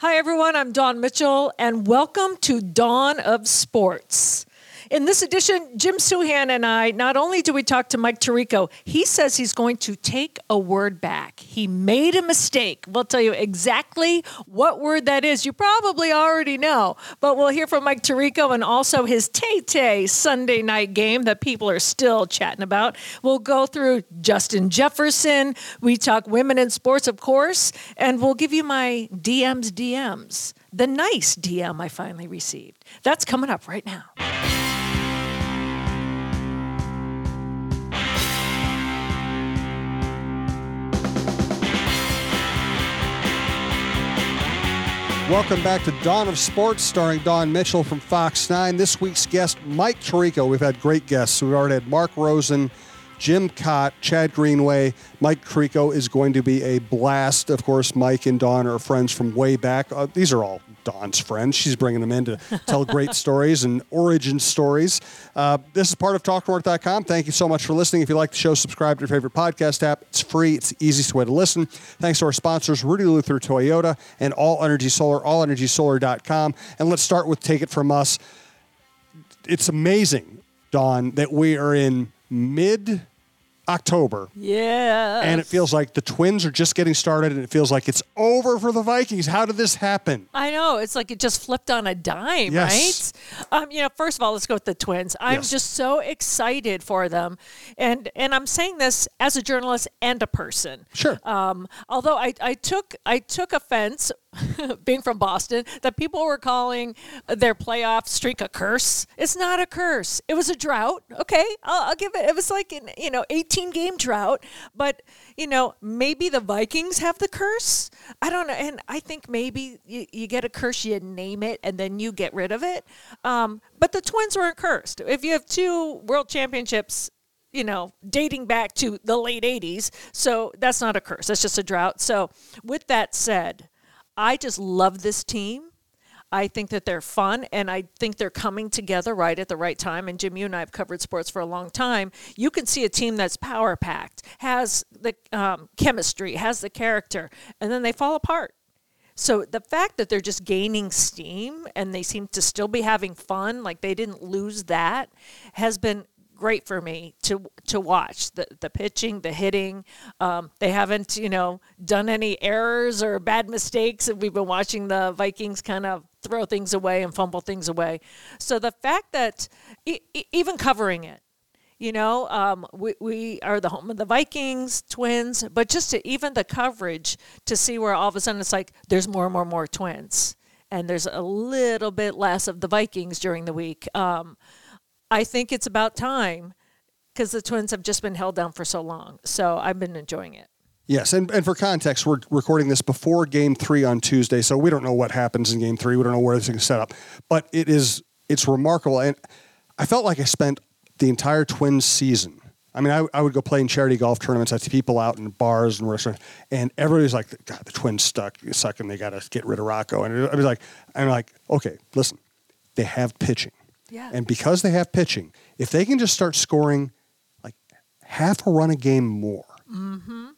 Hi, everyone. I'm Dawn Mitchell, and welcome to Dawn of Sports. In this edition, Jim Souhan and I, not only do we talk to Mike Tirico, he says he's going to take a word back. He made a mistake. We'll tell you exactly what word that is. You probably already know, but we'll hear from Mike Tirico and also his Tay Tay Sunday night game that people are still chatting about. We'll go through Justin Jefferson. We talk women in sports, of course, and we'll give you my DM's DMs. The nice DM I finally received. That's coming up right now. Welcome back to Dawn of Sports, starring Dawn Mitchell from Fox 9. This week's guest, Mike Tirico. We've had great guests. We've already had Mark Rosen, Jim Kaat, Chad Greenway. Mike Tirico is going to be a blast. Of course, Mike and Dawn are friends from way back. Uh, these are all Dawn's friends. She's bringing them in to tell great stories and origin stories. Uh, this is part of TalkNorth.com. Thank you so much for listening. If you like the show, subscribe to your favorite podcast app. It's free. It's the easiest way to listen. Thanks to our sponsors, Rudy Luther Toyota and All Energy Solar, allenergysolar.com. And let's start with Take It From Us. It's amazing, Dawn, that we are in mid October. Yeah. And it feels like the Twins are just getting started and it feels like it's over for the Vikings. How did this happen? I know. It's like it just flipped on a dime, Yes. right? Um, you know, first of all, let's go with the Twins. I'm Yes. just so excited for them. And and I'm saying this as a journalist and a person. Sure. Um, although I, I took I took offense being from Boston that people were calling their playoff streak a curse. It's not a curse. It was a drought. Okay, I'll, I'll give it. It was like an you know 18 game drought, but you know maybe the Vikings have the curse. I don't know, and I think maybe you, you get a curse, you name it, and then you get rid of it. Um, but the Twins weren't cursed. If you have two World Championships you know, dating back to the late 80s. So that's not a curse. That's just a drought. So, with that said, I just love this team. I think that they're fun and I think they're coming together right at the right time. And Jim, you and I have covered sports for a long time. You can see a team that's power packed, has the um, chemistry, has the character, and then they fall apart. So the fact that they're just gaining steam and they seem to still be having fun, like they didn't lose that, has been great for me to to watch the the pitching, the hitting. Um, they haven't you know done any errors or bad mistakes. We've been watching the Vikings kind of throw things away and fumble things away. So the fact that e- even covering it. You know, um, we, we are the home of the Vikings, Twins, but just to even the coverage to see where all of a sudden it's like there's more and more and more Twins, and there's a little bit less of the Vikings during the week. Um, I think it's about time because the Twins have just been held down for so long. So I've been enjoying it. Yes, and, and for context, we're recording this before game three on Tuesday, so we don't know what happens in game three. We don't know where this is set up. But it is it's remarkable. And I felt like I spent the entire Twins season. I mean, I, I would go play in charity golf tournaments. I'd see people out in bars and restaurants, and everybody's like, God, the Twins stuck, suck, and they got to get rid of Rocco. And I was like, I'm like, okay, listen, they have pitching. Yeah. And because they have pitching, if they can just start scoring like half a run a game more, mm-hmm.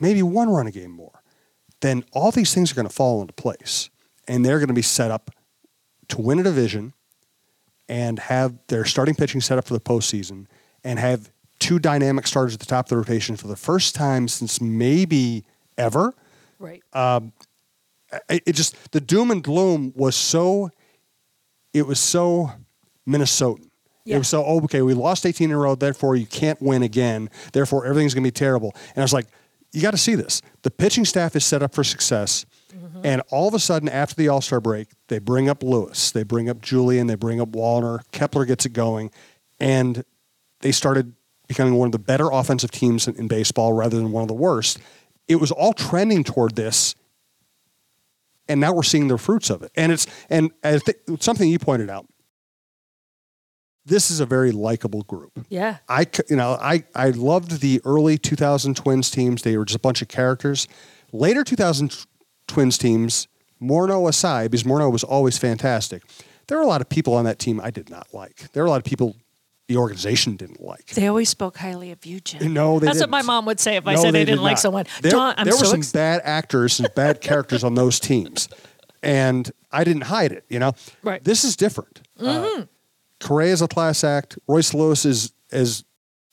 maybe one run a game more, then all these things are going to fall into place. And they're going to be set up to win a division and have their starting pitching set up for the postseason and have two dynamic starters at the top of the rotation for the first time since maybe ever. Right. Um, it, it just, the doom and gloom was so, it was so Minnesotan. It was so, oh, okay, we lost 18 in a row, therefore you can't win again. Therefore, everything's going to be terrible. And I was like, you got to see this. The pitching staff is set up for success. Mm-hmm. And all of a sudden, after the All Star break, they bring up Lewis, they bring up Julien, they bring up Wallner, Kepler gets it going. And they started becoming one of the better offensive teams in, in baseball rather than one of the worst. It was all trending toward this and now we're seeing the fruits of it. And it's and I think something you pointed out. This is a very likable group. Yeah. I you know I I loved the early 2000 Twins teams. They were just a bunch of characters. Later 2000 Twins teams, Morneau aside, because Morneau was always fantastic. There were a lot of people on that team I did not like. There were a lot of people the organization didn't like. They always spoke highly of you, Jim. No, they That's what my mom would say if I No, said they I did didn't like someone. There, I'm there so were some ex- bad actors and bad characters on those teams. and I didn't hide it. You know, Right. This is different. Mm-hmm. Uh, Correa is a class act. Royce Lewis is is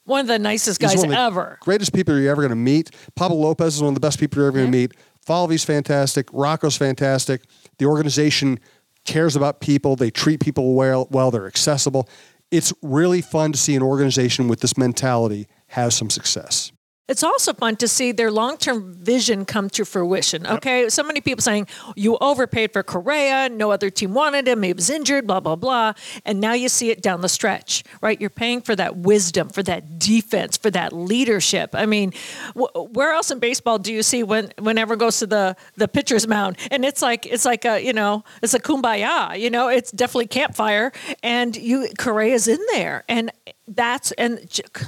One of the nicest He's guys one of the ever. Greatest people you're ever going to meet. Pablo Lopez is one of the best people you're ever going to meet. Falvey's fantastic. Rocco's fantastic. The organization cares about people. They treat people well. Well, they're accessible. It's really fun to see an organization with this mentality have some success. It's also fun to see their long term vision come to fruition. Okay. So many people saying, you overpaid for Correa, no other team wanted him, he was injured, blah, blah, blah. And now you see it down the stretch, right? You're paying for that wisdom, for that defense, for that leadership. I mean, wh- where else in baseball do you see when whenever goes to the, the pitcher's mound and it's like, it's like a, you know, it's a kumbaya, you know, it's definitely campfire and you, Correa's in there. And that's and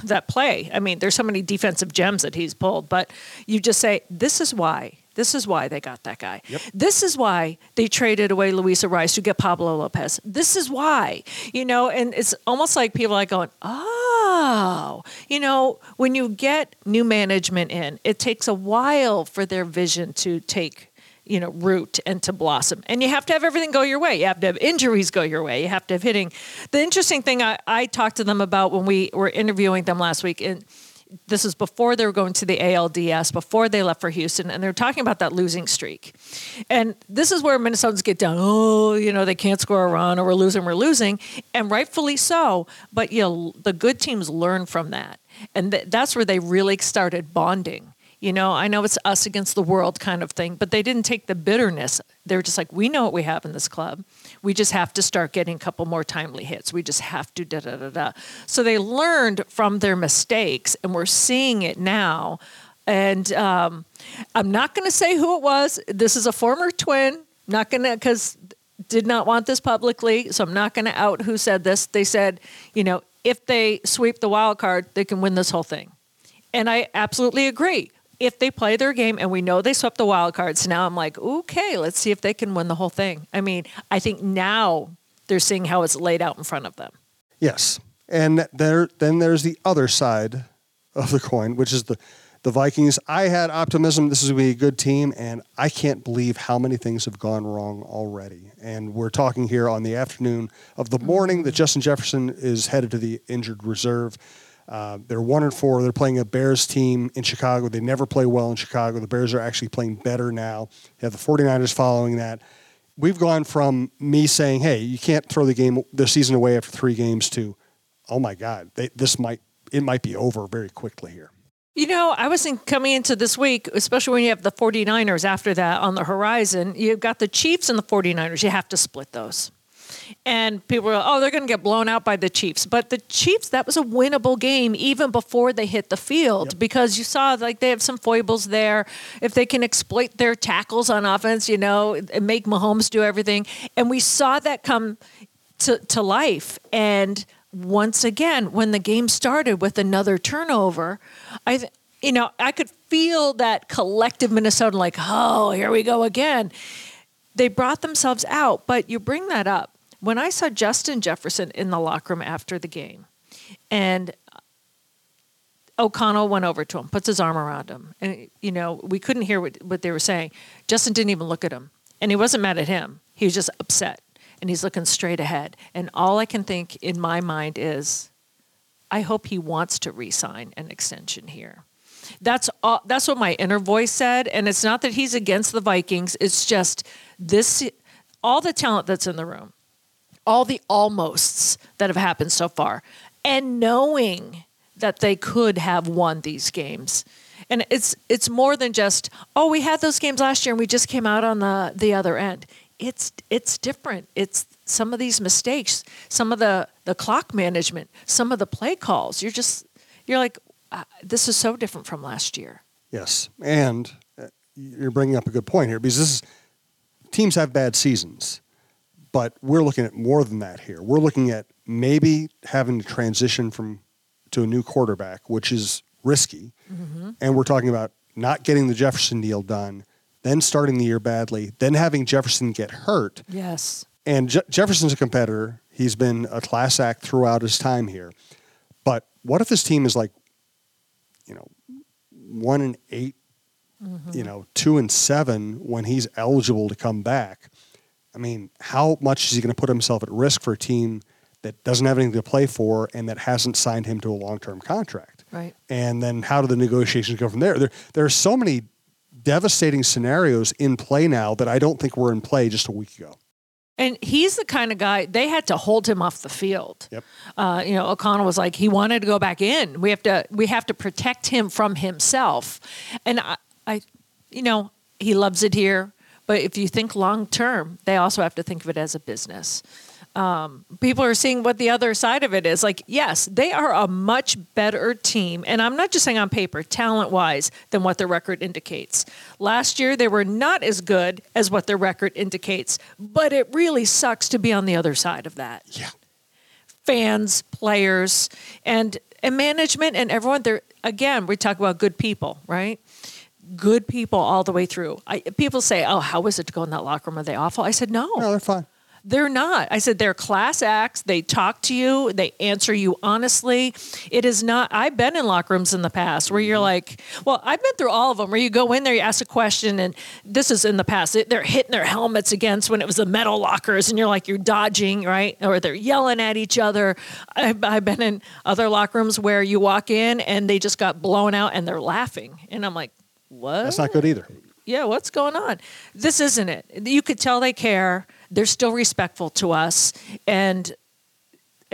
that play. I mean, there's so many defensive gems that he's pulled, but you just say this is why. This is why they got that guy. This is why they traded away Luis Arraez to get Pablo Lopez. This is why, you know, and it's almost like people are like going, oh, you know, when you get new management in, it takes a while for their vision to take you know, root and to blossom. And you have to have everything go your way. You have to have injuries go your way. You have to have hitting. The interesting thing I, I talked to them about when we were interviewing them last week, and this is before they were going to the ALDS, before they left for Houston, and they were talking about that losing streak. And this is where Minnesotans get down. Oh, you know, they can't score a run, or we're losing, we're losing, and rightfully so. But you know, the good teams learn from that, and th- that's where they really started bonding. You know, I know it's us against the world kind of thing, but they didn't take the bitterness. They were just like, we know what we have in this club. We just have to start getting a couple more timely hits. We just have to da da da da. So they learned from their mistakes, and we're seeing it now. And um, I'm not going to say who it was. This is a former twin. Not going to because did not want this publicly, so I'm not going to out who said this. They said, you know, if they sweep the wild card, they can win this whole thing. And I absolutely agree. If they play their game and we know they swept the wild cards, now I'm like, okay, let's see if they can win the whole thing. I mean, I think now they're seeing how it's laid out in front of them. Yes, and there then there's the other side of the coin, which is the the Vikings. I had optimism. This is going to be a good team, and I can't believe how many things have gone wrong already. And we're talking here on the afternoon of the morning that Justin Jefferson is headed to the injured reserve. Uh, they're one and four. They're playing a Bears team in Chicago. They never play well in Chicago. The Bears are actually playing better now. You have the 49ers following that. We've gone from me saying, hey, you can't throw the game, the season away after three games to, oh my God, they, this might, it might be over very quickly here. You know, I was think coming into this week, especially when you have the 49ers after that on the horizon, you've got the Chiefs and the 49ers. You have to split those. And people were, oh, they're going to get blown out by the Chiefs. But the Chiefs, that was a winnable game even before they hit the field because you saw like they have some foibles there. If they can exploit their tackles on offense, you know, and make Mahomes do everything. And we saw that come to, to life. And once again, when the game started with another turnover, I, th- you know, I could feel that collective Minnesota, like, oh, here we go again. They brought themselves out, but you bring that up. When I saw Justin Jefferson in the locker room after the game, and O'Connell went over to him, puts his arm around him, and you know we couldn't hear what, what they were saying. Justin didn't even look at him, and he wasn't mad at him. He was just upset, and he's looking straight ahead. And all I can think in my mind is, I hope he wants to re-sign an extension here. That's all, that's what my inner voice said, and it's not that he's against the Vikings. It's just this, all the talent that's in the room, all the almosts that have happened so far, and knowing that they could have won these games. And it's it's more than just oh we had those games last year and we just came out on the the other end. It's it's different. It's some of these mistakes, some of the the clock management, some of the play calls. You're just you're like uh, this is so different from last year. Yes, and uh, you're bringing up a good point here because this is teams have bad seasons, but we're looking at more than that here. We're looking at maybe having to transition from to a new quarterback, which is risky, mm-hmm. and we're talking about not getting the Jefferson deal done, then starting the year badly, then having Jefferson get hurt, Yes. and Je- Jefferson's a competitor. He's been a class act throughout his time here. But what if this team is like, you know, one and 8 mm-hmm. you know, two and seven when he's eligible to come back? I mean, how much is he going to put himself at risk for a team that doesn't have anything to play for and that hasn't signed him to a long term contract? Right. And then how do the negotiations go from there? There, there are so many devastating scenarios in play now that I don't think were in play just a week ago. And he's the kind of guy they had to hold him off the field. Yep. Uh, you know, O'Connell was like he wanted to go back in. We have to we have to protect him from himself. And I, I you know, he loves it here. But if you think long term, they also have to think of it as a business. Um, people are seeing what the other side of it is. Like, yes, they are a much better team. And I'm not just saying on paper, talent wise, than what their record indicates. Last year, they were not as good as what their record indicates, but it really sucks to be on the other side of that. Yeah. Fans, players, and, and management and everyone, they're, again, we talk about good people, right? Good people all the way through. I, people say, "Oh, how was it to go in that locker room? Are they awful?" I said, "No, No, they're fine. they're not. I said they're class acts. They talk to you. They answer you honestly. It is not. I've been in locker rooms in the past where you're mm-hmm. like, well, I've been through all of them. Where you go in there, you ask a question, and this is in the past. They're hitting their helmets against when it was the metal lockers, and you're like, you're dodging, right? Or they're yelling at each other. I've, I've been in other locker rooms where you walk in and they just got blown out and they're laughing, and I'm like, what? That's not good either. yeah, what's going on? This isn't it. You could tell they care. They're still respectful to us, and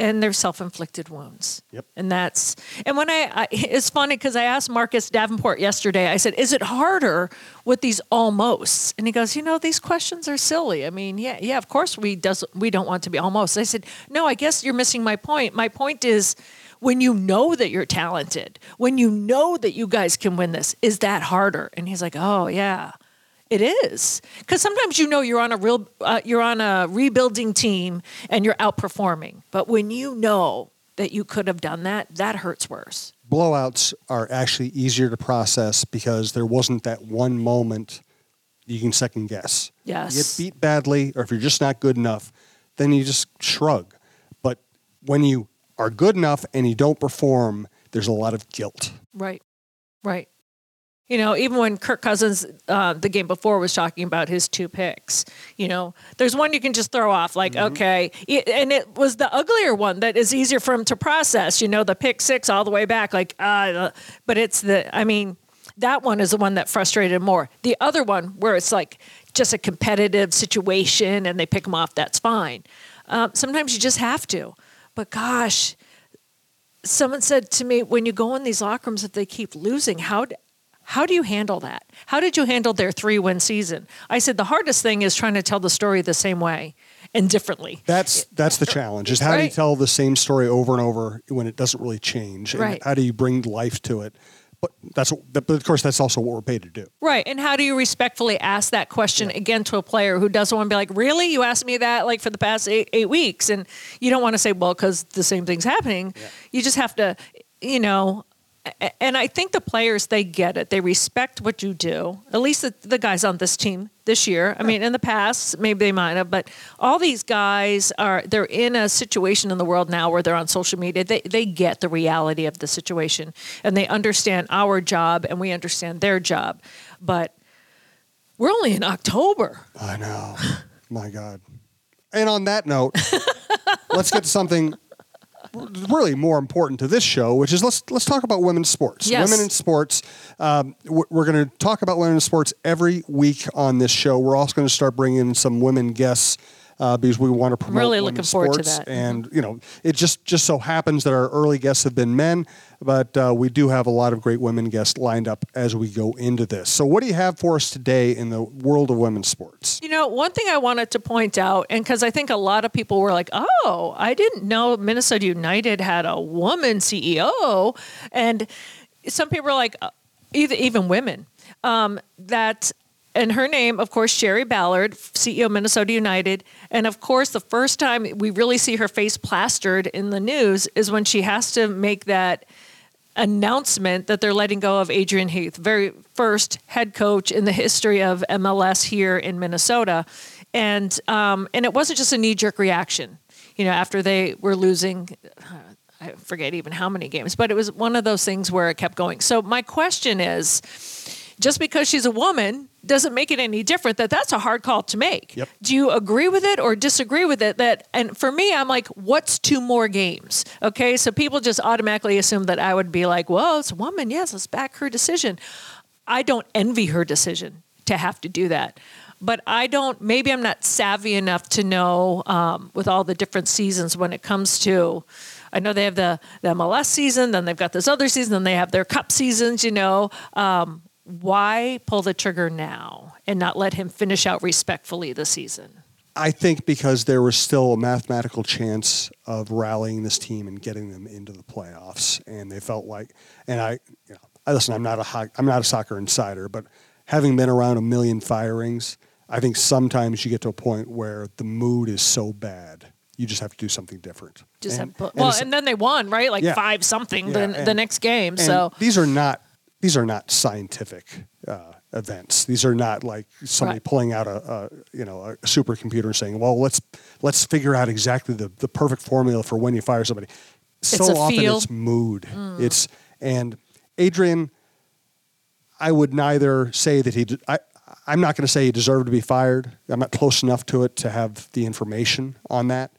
and they're self-inflicted wounds. Yep. And that's and when I, I it's funny because I asked Marcus Davenport yesterday. I said, "Is it harder with these almosts?" And he goes, "You know, these questions are silly. I mean, yeah, yeah, of course we does we don't want to be almost." I said, "No, I guess you're missing my point. My point is." When you know that you're talented, when you know that you guys can win this, is that harder? And he's like, "Oh yeah, it is." Because sometimes you know you're on a real, uh, you're on a rebuilding team and you're outperforming, but when you know that you could have done that, that hurts worse. Blowouts are actually easier to process because there wasn't that one moment you can second guess. Yes. You get beat badly, or if you're just not good enough, then you just shrug. But when you are good enough and you don't perform, there's a lot of guilt. Right, right. You know, even when Kirk Cousins, uh, the game before, was talking about his two picks, you know, there's one you can just throw off, like, okay. It- and it was the uglier one that is easier for him to process, you know, the pick six all the way back, like, uh, but it's the, I mean, that one is the one that frustrated him more. The other one, where it's like just a competitive situation and they pick him off, that's fine. Um, sometimes you just have to. But gosh, someone said to me, when you go in these locker rooms, if they keep losing, how how do you handle that? How did you handle their three win season? I said the hardest thing is trying to tell the story the same way and differently. That's that's the challenge. Is how do you tell the same story over and over when it doesn't really change? And Right. how do you bring life to it? But that's what, but of course that's also what we're paid to do. Right. And how do you respectfully ask that question again to a player who doesn't want to be like, really? You asked me that like for the past eight, eight weeks. And you don't want to say, well, because the same thing's happening. Yeah. You just have to, you know, and I think the players, they get it. They respect what you do. At least the, the guys on this team this year. I mean, in the past, maybe they might have, but all these guys are, they're in a situation in the world now where they're on social media. They, they get the reality of the situation and they understand our job and we understand their job. But we're only in October. I know. My God. And on that note, let's get to something really more important to this show, which is let's let's talk about women's sports. Yes. Women in sports. Um, we're going to talk about women in sports every week on this show. We're also going to start bringing in some women guests. Uh, because we want to promote Really women's looking forward to sports. that. and you know it just just so happens that our early guests have been men, but uh, we do have a lot of great women guests lined up as we go into this. So, what do you have for us today in the world of women's sports? You know, one thing I wanted to point out, and because I think a lot of people were like, oh, I didn't know Minnesota United had a woman CEO. And some people are like, uh, either, even women, um, that, and her name, of course, Shari Ballard, CEO of Minnesota United. And of course, the first time we really see her face plastered in the news is when she has to make that announcement that they're letting go of Adrian Heath, very first head coach in the history of MLS here in Minnesota, and um, and it wasn't just a knee jerk reaction. You know, after they were losing, I forget even how many games, but it was one of those things where it kept going. So my question is, just because she's a woman doesn't make it any different that that's a hard call to make. Yep. Do you agree with it or disagree with it that and for me I'm like what's two more games? Okay? So people just automatically assume that I would be like, "Well, it's a woman. Yes, let's back her decision." I don't envy her decision to have to do that. But I don't, maybe I'm not savvy enough to know um, with all the different seasons when it comes to, I know they have the, the MLS season, then they've got this other season, then they have their cup seasons, you know. Um, why pull the trigger now and not let him finish out respectfully the season? I think because there was still a mathematical chance of rallying this team and getting them into the playoffs, and they felt like, and I, you know, I listen. I'm not a ho- I'm not a soccer insider, but having been around a million firings, I think sometimes you get to a point where the mood is so bad, you just have to do something different. Just And- have, well, it's- and then they won, right? Like Yeah. five something Yeah, the, and- the next game. and So these are not these are not scientific uh, events. These are not like somebody Right. pulling out a, a you know a supercomputer and saying, "Well, let's let's figure out exactly the, the perfect formula for when you fire somebody." So often feel. it's mood. It's and Adrian, I would neither say that he. de- I I'm not going to say he deserved to be fired. I'm not close enough to it to have the information on that.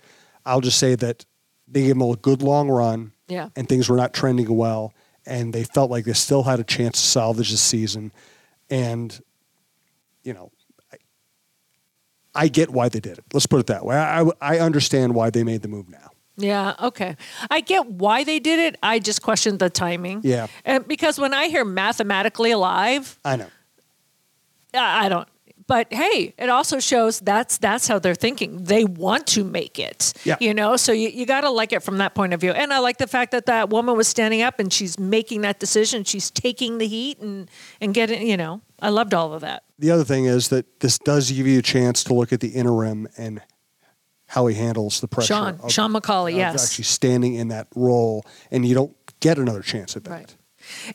I'll just say that they gave him a good long run Yeah. and things were not trending well, and they felt like they still had a chance to salvage the season. And, you know, I, I get why they did it. Let's put it that way. I, I, understand why they made the move now. Yeah, okay. I get why they did it. I just questioned the timing. Yeah. And because when I hear mathematically alive, I know. I I don't. But hey, it also shows that's that's how they're thinking. They want to make it. Yeah. You know, so you, you got to like it from that point of view. And I like the fact that that woman was standing up and she's making that decision. She's taking the heat and and getting. You know, I loved all of that. The other thing is that this does give you a chance to look at the interim and how he handles the pressure. Sean, of- Sean McAuley, of yes. Actually standing in that role, and you don't get another chance at that. Right.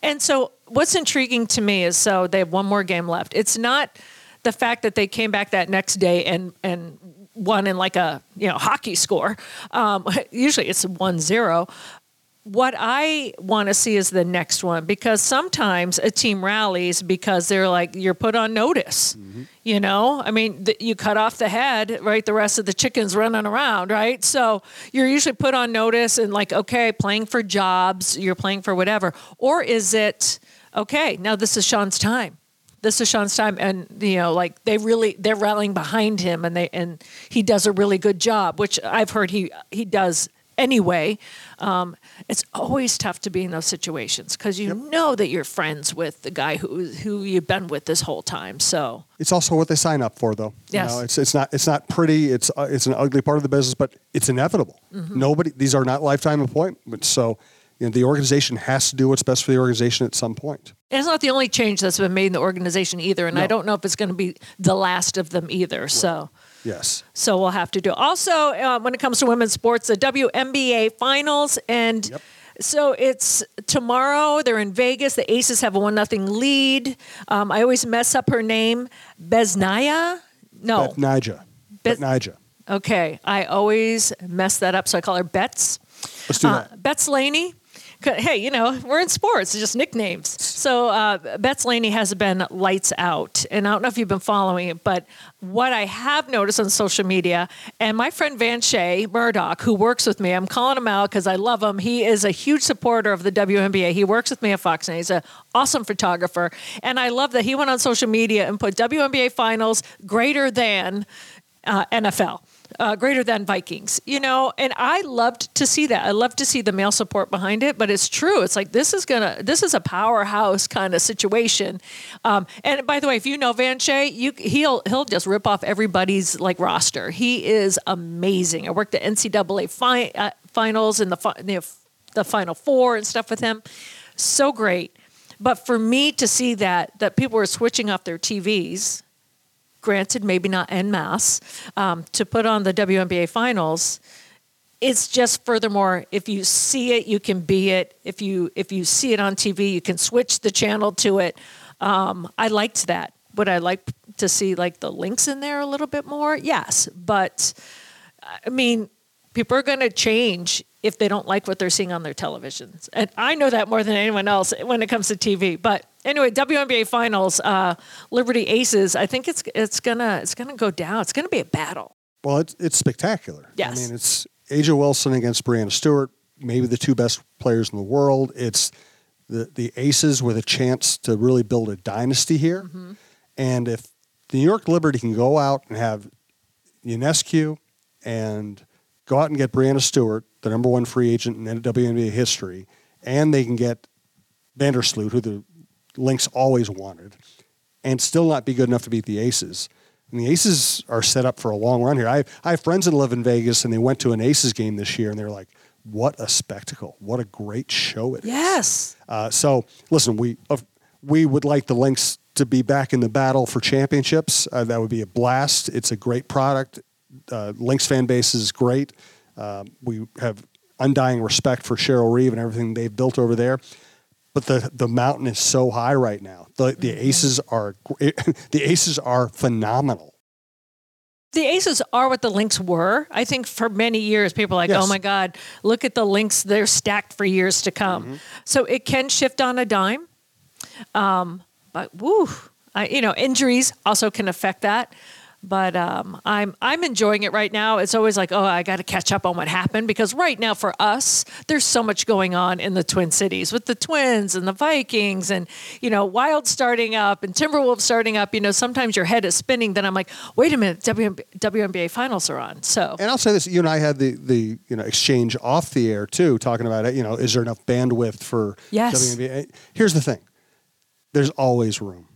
And so, what's intriguing to me is so they have one more game left. It's not the fact that they came back that next day and and won in like a you know hockey score. Um, usually, it's one zero. What I want to see is the next one because sometimes a team rallies because they're like you're put on notice. You know, I mean, th- you cut off the head, right? The rest of the chickens running around, right? So you're usually put on notice and like, okay, playing for jobs, you're playing for whatever, or is it okay? Now this is Sean's time. This is Sean's time, and you know, like they really they're rallying behind him, and they and he does a really good job, which I've heard he he does anyway. Um, it's always tough to be in those situations because you know that you're friends with the guy who who you've been with this whole time. So It's also what they sign up for, though. You Yes. know, it's it's not it's not pretty. It's uh, it's an ugly part of the business, but it's inevitable. Mm-hmm. Nobody. These are not lifetime appointments. So, you know, the organization has to do what's best for the organization at some point. And it's not the only change that's been made in the organization either, and I don't know if it's going to be the last of them either. So. Yes. So we'll have to do. Also, uh, when it comes to women's sports, the WNBA finals, and Yep. so it's tomorrow. They're in Vegas. The Aces have a one nothing lead. Um, I always mess up her name, Besnaya. No, Bet Nija. Bet- Bet Nija. okay. I always mess that up, so I call her Bets. Let's do Uh, that. Bets Laney. Hey, you know, we're in sports, it's just nicknames. So, uh, Bets Laney has been lights out. And I don't know if you've been following it, but what I have noticed on social media, and my friend Van Shay Murdoch, who works with me, I'm calling him out because I love him. He is a huge supporter of the WNBA. He works with me at Fox, and he's an awesome photographer. And I love that he went on social media and put WNBA finals greater than uh, NFL, uh, greater than Vikings, you know, and I loved to see that. I love to see the male support behind it, but it's true. It's like this is gonna, this is a powerhouse kind of situation. Um, and by the way, if you know Van Shay, you he'll he'll just rip off everybody's like roster. He is amazing. I worked the NCAA fi- uh, finals and the, fi- the the Final Four and stuff with him. So great. But for me to see that that people were switching off their TVs granted, maybe not en masse, um, to put on the WNBA finals. It's just furthermore, if you see it, you can be it. If you if you see it on TV, you can switch the channel to it. Um, I liked that. Would I like to see like the links in there a little bit more? Yes, but I mean, people are going to change if they don't like what they're seeing on their televisions. And I know that more than anyone else when it comes to TV. But Anyway, WNBA Finals, uh, Liberty Aces. I think it's it's gonna it's gonna go down. It's gonna be a battle. Well, it's it's spectacular. Yes. I mean, it's A'ja Wilson against Breanna Stewart, maybe the two best players in the world. It's the the Aces with a chance to really build a dynasty here. Mm-hmm. And if the New York Liberty can go out and have Ionescu and go out and get Breanna Stewart, the number one free agent in WNBA history, and they can get Vandersloot, who the Lynx always wanted, and still not be good enough to beat the Aces. And the Aces are set up for a long run here. I have, I have friends that live in Vegas, and they went to an Aces game this year, and they're like, "What a spectacle! What a great show it is!" Yes. Uh, so listen, we uh, we would like the Lynx to be back in the battle for championships. Uh, that would be a blast. It's a great product. Uh, Lynx fan base is great. Uh, we have undying respect for Cheryl Reeve and everything they've built over there. But the, the mountain is so high right now. The the aces are the aces are phenomenal. The Aces are what the Lynx were. I think for many years, people are like, Yes. oh my God, look at the Lynx. They're stacked for years to come. Mm-hmm. So it can shift on a dime. Um, but woo, I, you know, injuries also can affect that. But um, I'm I'm enjoying it right now. It's always like, oh, I got to catch up on what happened because right now for us, there's so much going on in the Twin Cities with the Twins and the Vikings and you know Wild starting up and Timberwolves starting up. You know, sometimes your head is spinning. Then I'm like, wait a minute, WNBA, WNBA finals are on. So And I'll say this: you and I had the the you know exchange off the air too, talking about it. You know, is there enough bandwidth for Yes. WNBA? Here's the thing: there's always room.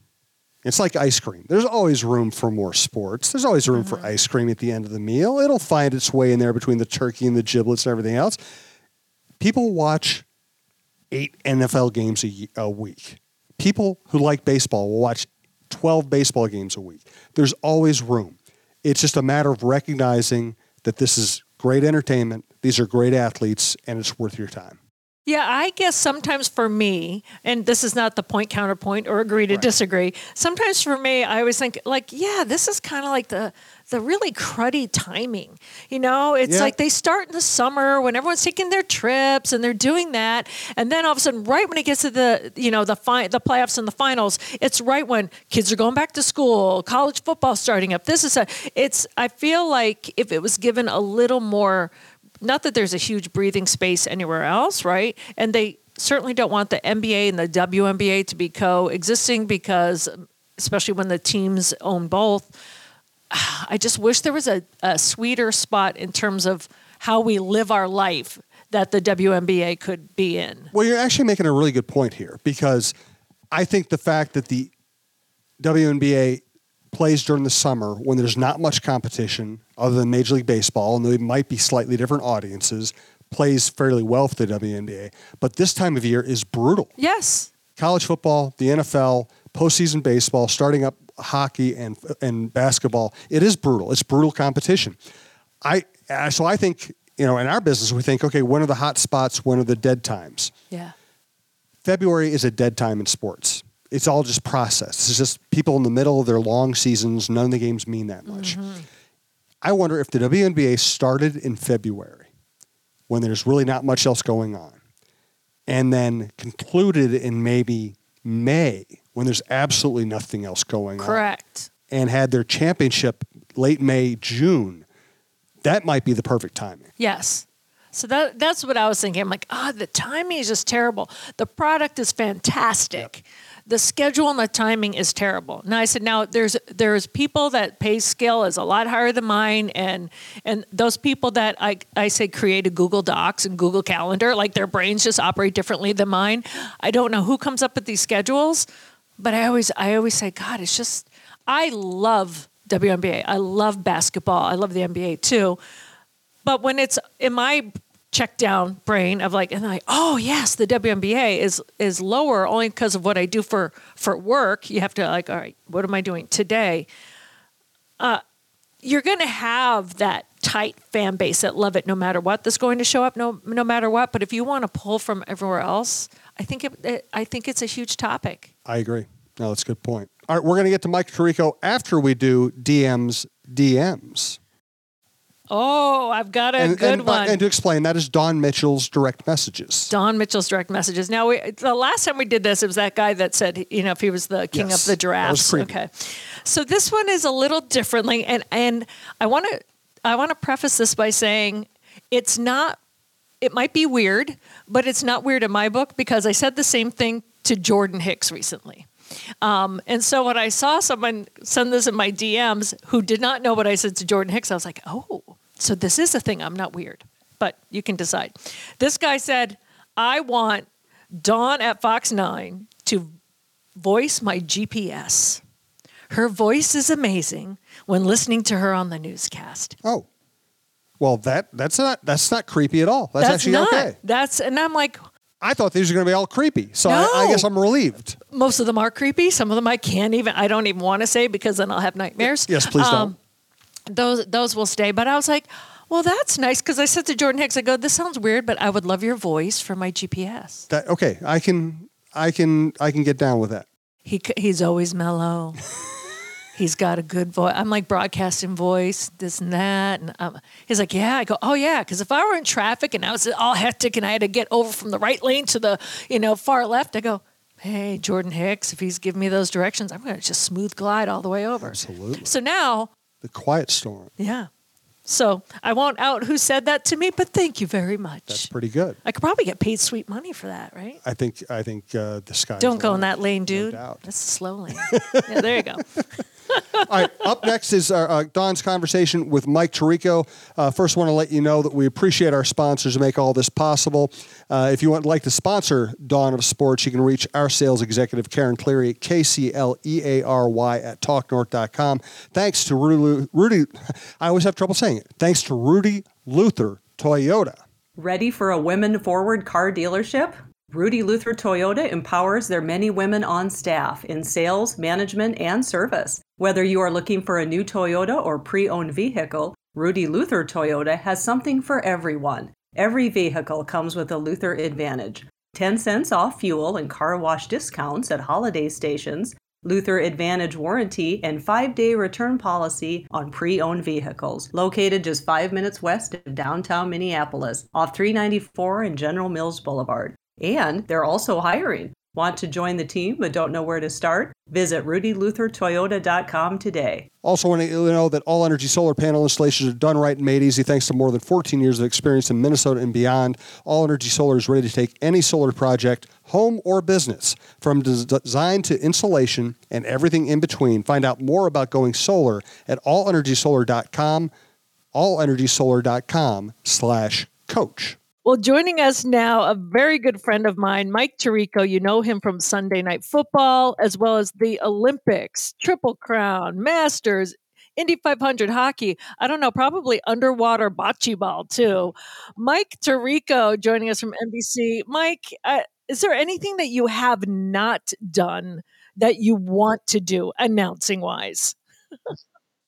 It's like ice cream. There's always room for more sports. There's always room for mm-hmm. ice cream at the end of the meal. It'll find its way in there between the turkey and the giblets and everything else. People watch eight NFL games a, a week. People who like baseball will watch 12 baseball games a week. There's always room. It's just a matter of recognizing that this is great entertainment, these are great athletes, and it's worth your time. Yeah, I guess sometimes for me, and this is not the point counterpoint or agree to disagree. Sometimes for me, I always think like, yeah, this is kind of like the the really cruddy timing. You know, it's like they start in the summer when everyone's taking their trips and they're doing that, and then all of a sudden, right when it gets to the you know the fi- the playoffs and the finals, it's right when kids are going back to school, college football starting up. This is a it's. I feel like if it was given a little more not that there's a huge breathing space anywhere else, right? And they certainly don't want the NBA and the WNBA to be coexisting because, especially when the teams own both, I just wish there was a, a sweeter spot in terms of how we live our life that the WNBA could be in. Well, you're actually making a really good point here because I think the fact that the WNBA plays during the summer when there's not much competition other than Major League Baseball, and they might be slightly different audiences, plays fairly well for the WNBA. But this time of year is brutal. Yes. College football, the NFL, postseason baseball, starting up hockey and and basketball. It is brutal. It's brutal competition. I so I think you know in our business we think okay when are the hot spots when are the dead times Yeah. February is a dead time in sports. It's all just process. It's just people in the middle of their long seasons. None of the games mean that much. I wonder if the WNBA started in February when there's really not much else going on and then concluded in maybe May when there's absolutely nothing else going on Correct. and had their championship late May, June. That might be the perfect timing. Yes. So that that's what I was thinking. I'm like, ah, the timing is just terrible. The product is fantastic. The schedule and the timing is terrible. Now I said, now there's there's people that pay scale is a lot higher than mine, and and those people that I I say create a Google Docs and Google Calendar, like their brains just operate differently than mine. I don't know who comes up with these schedules, but I always I always say, God, it's just I love WNBA. I love basketball. I love the NBA too. But when it's in my check down brain of like, and like, oh yes, the WNBA is is lower only because of what I do for for work. You have to like, all right, what am I doing today? Uh, you're going to have that tight fan base that love it no matter what. That's going to show up no no matter what. But if you want to pull from everywhere else, I think it, it I think it's a huge topic. I agree. No, that's a good point. All right, we're going to get to Mike Tirico after we do DM's DMs. Oh, I've got a and, good and, one. and to explain, that is Dawn Mitchell's direct messages. Dawn Mitchell's direct messages. Now, we, the last time we did this, it was that guy that said, you know, if he was the king Yes, of the giraffes. Okay, so this one is a little differently, and and I want to I want to preface this by saying it's not. It might be weird, but it's not weird in my book because I said the same thing to Jordan Hicks recently. Um, and so when I saw someone send this in my DMs who did not know what I said to Jordan Hicks, I was like, oh, so this is a thing. I'm not weird, but you can decide. This guy said, I want Dawn at Fox 9 to voice my GPS. Her voice is amazing when listening to her on the newscast. Oh, well, that that's not that's not creepy at all. That's, actually not. okay. That's and I'm like, I thought these were going to be all creepy, so I, I guess I'm relieved. most of them are creepy. Some of them I can't even. I don't even want to say because then I'll have nightmares. Yes, please Um, Those those will stay. But I was like, well, that's nice because I said to Jordan Hicks, I go, this sounds weird, but I would love your voice for my GPS. That okay? I can I can I can get down with that. He c- he's always mellow. he's got a good voice. I'm like broadcasting voice, this and that, and um, he's like, yeah. I go, oh yeah, because if I were in traffic and I was all hectic and I had to get over from the right lane to the you know far left, I go. Hey, Jordan Hicks, if he's giving me those directions, I'm going to just smooth glide all the way over. Absolutely. So now The quiet storm. Yeah. So I won't out who said that to me, but thank you very much. That's pretty good. I could probably get paid sweet money for that, right? I think I think uh, the sky. Don't go in that lane, dude. doubt. That's a slow lane. yeah, there you go. All right, up next is uh, uh, Dawn's conversation with Mike Tirico. Uh, first, want to let you know that we appreciate our sponsors who make all this possible. Uh, if you would like to sponsor Dawn of Sports, you can reach our sales executive, Karen Cleary, at K-C-L-E-A-R-Y at talknorth.com. Thanks to Rudy, Rudy, I always have trouble saying it. Thanks to Rudy Luther Toyota. Ready for a women forward car dealership? Rudy Luther Toyota empowers their many women on staff in sales, management, and service. Whether you are looking for a new Toyota or pre owned vehicle, Rudy Luther Toyota has something for everyone. Every vehicle comes with a Luther Advantage 10 cents off fuel and car wash discounts at holiday stations, Luther Advantage warranty, and five day return policy on pre owned vehicles. Located just five minutes west of downtown Minneapolis, off 394 and General Mills Boulevard. And they're also hiring. Want to join the team but don't know where to start? Visit rudyluthertoyota.com today. Also, want to know that all energy solar panel installations are done right and made easy thanks to more than 14 years of experience in Minnesota and beyond. All Energy Solar is ready to take any solar project, home or business, from design to installation and everything in between. Find out more about going solar at allenergysolar.com, allenergysolar.com slash coach. Well, joining us now, a very good friend of mine, Mike Tirico. You know him from Sunday Night Football, as well as the Olympics, Triple Crown, Masters, Indy 500 hockey. I don't know, probably underwater bocce ball too. Mike Tirico joining us from NBC. Mike, uh, is there anything that you have not done that you want to do, announcing wise?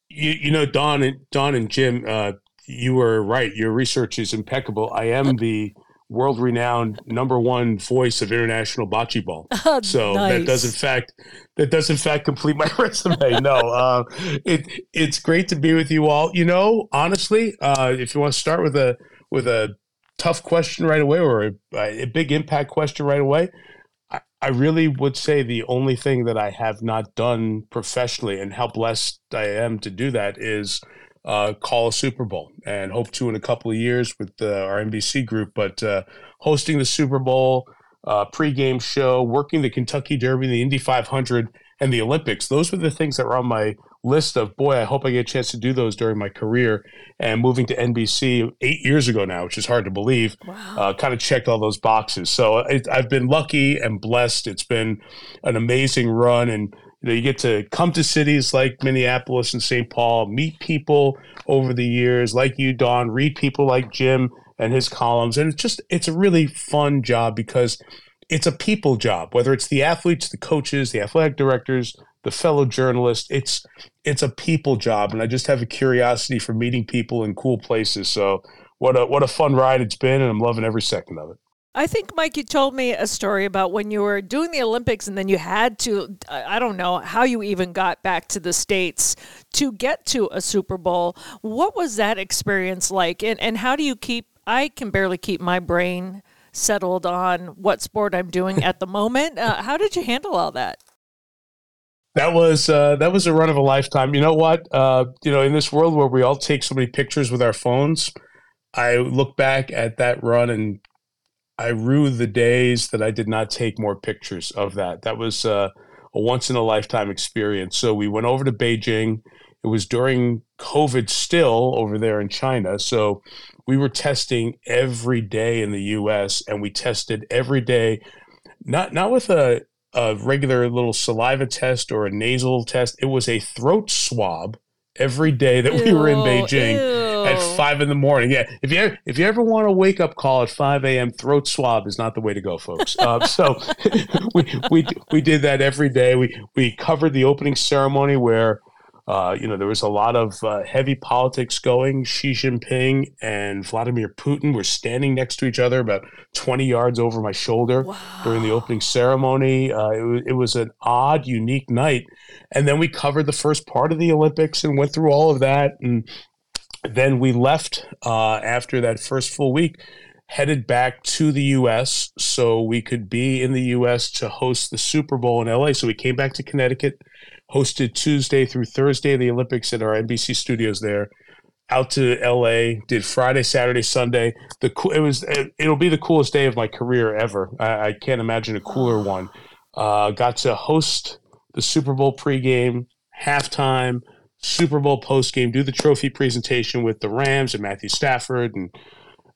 You, you know, Dawn and Dawn and Jim, uh, you were right. Your research is impeccable. I am the world-renowned number one voice of international bocce ball. So that does in fact that does in fact complete my resume. No, uh, it it's great to be with you all. You know, honestly, uh, if you want to start with a with a tough question right away or a, a big impact question right away, I, I really would say the only thing that I have not done professionally and how blessed I am to do that is uh, call a Super Bowl and hope to in a couple of years with uh, our NBC group. But uh, hosting the Super Bowl, uh, pregame show, working the Kentucky Derby, the Indy 500, and the Olympics, those were the things that were on my list of boy, I hope I get a chance to do those during my career. And moving to NBC eight years ago now, which is hard to believe, Wow. uh, kind of checked all those boxes. So it, I've been lucky and blessed. It's been an amazing run, and you know you get to come to cities like Minneapolis and St. Paul, meet people over the years like you, Dawn, read people like Jim and his columns, and it's just it's a really fun job because it's a people job. Whether it's the athletes, the coaches, the athletic directors, the fellow journalists, it's it's a people job, and I just have a curiosity for meeting people in cool places. So what a what a fun ride it's been, and I'm loving every second of it. I think, Mike, you told me a story about when you were doing the Olympics and then you had to, I don't know how you even got back to the States to get to a Super Bowl. What was that experience like? And, and how do you keep, I can barely keep my brain settled on what sport I'm doing at the moment. Uh, how did you handle all that? That was uh, that was a run of a lifetime. You know what? Uh, you know, in this world where we all take so many pictures with our phones, I look back at that run and I rue the days that I did not take more pictures of that. That was uh, a once in a lifetime experience. So we went over to Beijing. It was during COVID still over there in China. So we were testing every day in the US and we tested every day, not, not with a, a regular little saliva test or a nasal test. It was a throat swab every day that we were in Beijing. Ew at five in the morning. Yeah, if you if you ever want a wake up call at five a.m., throat swab is not the way to go, folks. Uh, so we we we did that every day. We we covered the opening ceremony where. Uh, you know, there was a lot of uh, heavy politics going. Xi Jinping and Vladimir Putin were standing next to each other about 20 yards over my shoulder wow. during the opening ceremony. Uh, it, was, it was an odd, unique night. And then we covered the first part of the Olympics and went through all of that. And then we left uh, after that first full week, headed back to the U.S. so we could be in the U.S. to host the Super Bowl in L.A. So we came back to Connecticut, hosted Tuesday through Thursday the Olympics at our NBC studios there. Out to LA, did Friday, Saturday, Sunday. The it was it'll be the coolest day of my career ever. I, I can't imagine a cooler one. Uh, got to host the Super Bowl pregame, halftime, Super Bowl post game, do the trophy presentation with the Rams and Matthew Stafford and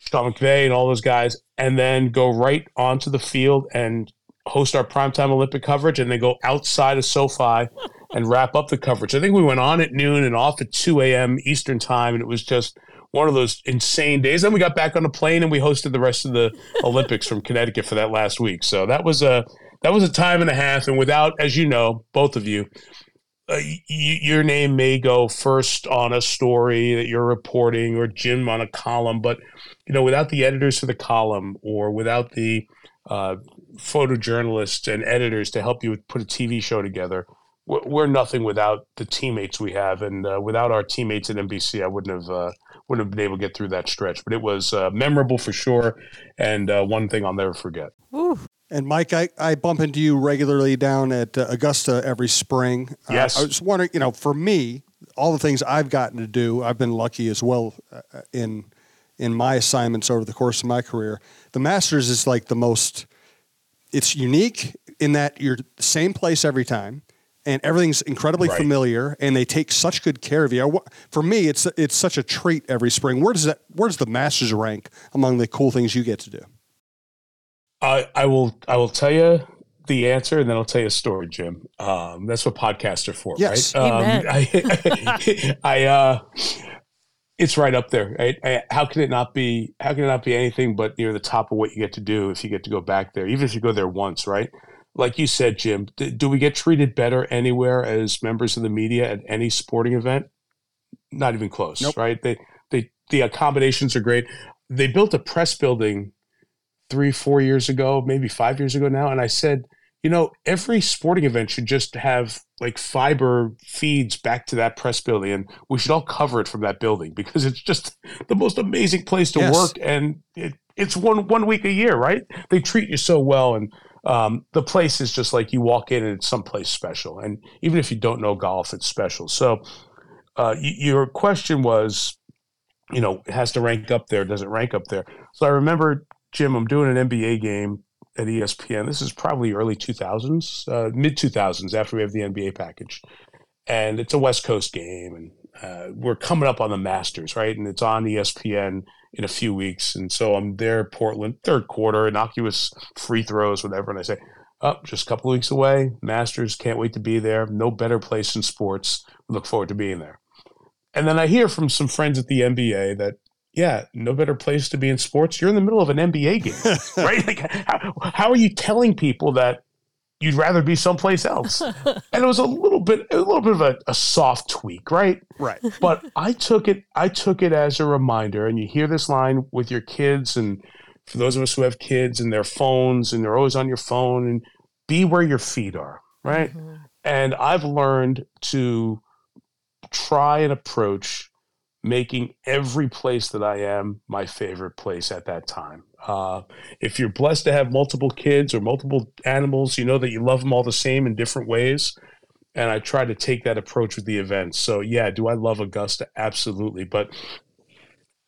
Sean McVay and all those guys, and then go right onto the field and host our primetime Olympic coverage, and then go outside of SoFi and wrap up the coverage. I think we went on at noon and off at 2 a.m. Eastern time, and it was just one of those insane days. Then we got back on the plane and we hosted the rest of the Olympics from Connecticut for that last week. So that was a that was a time and a half, and without, as you know, both of you, uh, y- your name may go first on a story that you're reporting or Jim on a column, but you know, without the editors for the column or without the uh, photojournalists and editors to help you put a TV show together, we're nothing without the teammates we have, and uh, without our teammates at NBC, I wouldn't have uh, wouldn't have been able to get through that stretch. But it was uh, memorable for sure, and uh, one thing I'll never forget. Ooh. And Mike, I, I bump into you regularly down at uh, Augusta every spring. Uh, yes. I was wondering, you know, for me, all the things I've gotten to do, I've been lucky as well uh, in in my assignments over the course of my career. The Masters is like the most. It's unique in that you're the same place every time, and everything's incredibly right. familiar, and they take such good care of you. For me, it's it's such a treat every spring. Where does that? Where does the Masters rank among the cool things you get to do? I, I will I will tell you the answer and then I'll tell you a story, Jim. Um, that's what podcasts are for, yes. right? Amen. Um, I, I, uh, it's right up there. Right? I, how can it not be? How can it not be anything but near the top of what you get to do if you get to go back there, even if you go there once, right? Like you said, Jim, do, do we get treated better anywhere as members of the media at any sporting event? Not even close, nope. right? They, they, the accommodations are great. They built a press building three, four years ago, maybe five years ago now, and I said, you know, every sporting event should just have like fiber feeds back to that press building, and we should all cover it from that building because it's just the most amazing place to yes. work, and it, it's one one week a year, right? They treat you so well, and um, the place is just like you walk in and it's someplace special, and even if you don't know golf, it's special. So, uh, y- your question was, you know, it has to rank up there. Does it rank up there? So I remember Jim, I'm doing an NBA game at ESPN. This is probably early 2000s, uh, mid 2000s, after we have the NBA package. And it's a West Coast game, and uh, we're coming up on the Masters, right? And it's on ESPN in a few weeks. And so I'm there, Portland, third quarter, innocuous free throws, whatever. And I say, up oh, just a couple weeks away. Masters, can't wait to be there. No better place in sports. Look forward to being there. And then I hear from some friends at the NBA that yeah, no better place to be in sports. You're in the middle of an NBA game, right? Like, how, how are you telling people that you'd rather be someplace else? And it was a little bit, a little bit of a, a soft tweak, right? Right. But I took it, I took it as a reminder. And you hear this line with your kids and for those of us who have kids and their phones and they're always on your phone and be where your feet are, right? Mm-hmm. And I've learned to try and approach making every place that I am my favorite place at that time. Uh, if you're blessed to have multiple kids or multiple animals, you know that you love them all the same in different ways. And I try to take that approach with the events. So, yeah, do I love Augusta? Absolutely. But,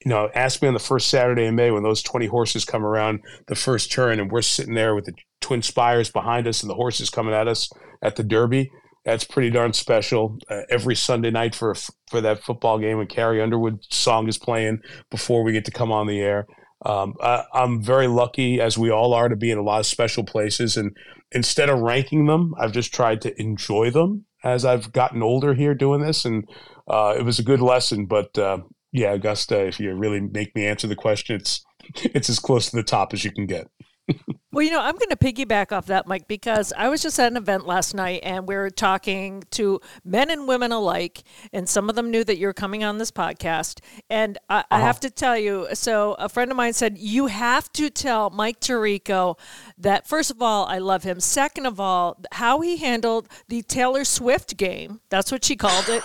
you know, ask me on the first Saturday in May when those 20 horses come around the first turn and we're sitting there with the twin spires behind us and the horses coming at us at the Derby that's pretty darn special. Uh, every Sunday night for for that football game, when Carrie Underwood song is playing before we get to come on the air. Um, I, I'm very lucky, as we all are, to be in a lot of special places. And instead of ranking them, I've just tried to enjoy them as I've gotten older here doing this. And uh, it was a good lesson. But uh, yeah, Augusta, if you really make me answer the question, it's it's as close to the top as you can get. Well, you know, I'm going to piggyback off that, Mike, because I was just at an event last night and we are talking to men and women alike, and some of them knew that you're coming on this podcast. And I, uh-huh. I have to tell you, so a friend of mine said, You have to tell Mike Tirico that, first of all, I love him. Second of all, how he handled the Taylor Swift game, that's what she called it,